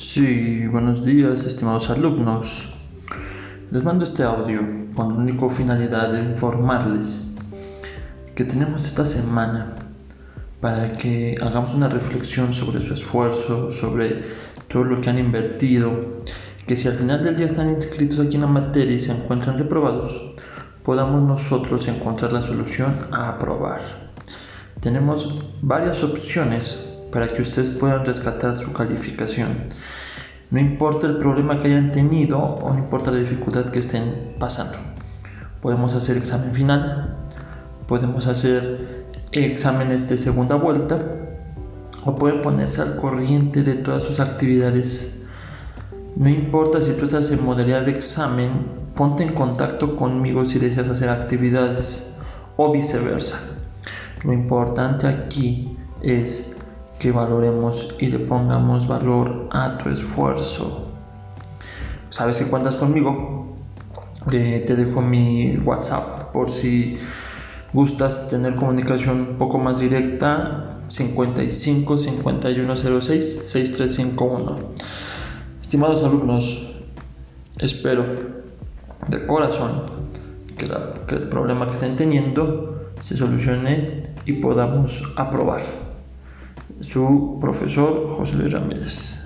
Sí, buenos días, estimados alumnos. Les mando este audio con la única finalidad de informarles que tenemos esta semana para que hagamos una reflexión sobre su esfuerzo, sobre todo lo que han invertido, que si al final del día están inscritos aquí en la materia y se encuentran reprobados, podamos nosotros encontrar la solución a aprobar. Tenemos varias opciones para que ustedes puedan rescatar su calificación. No importa el problema que hayan tenido o no importa la dificultad que estén pasando. Podemos hacer examen final, podemos hacer exámenes de segunda vuelta o pueden ponerse al corriente de todas sus actividades. No importa si tú estás en modalidad de examen, ponte en contacto conmigo si deseas hacer actividades o viceversa. Lo importante aquí es que valoremos y le pongamos valor a tu esfuerzo. Sabes que cuentas conmigo. Eh, te dejo mi WhatsApp por si gustas tener comunicación un poco más directa. 55 5106 6351. Estimados alumnos, espero de corazón que, que el problema que estén teniendo se solucione y podamos aprobar su profesor José Luis Ramírez.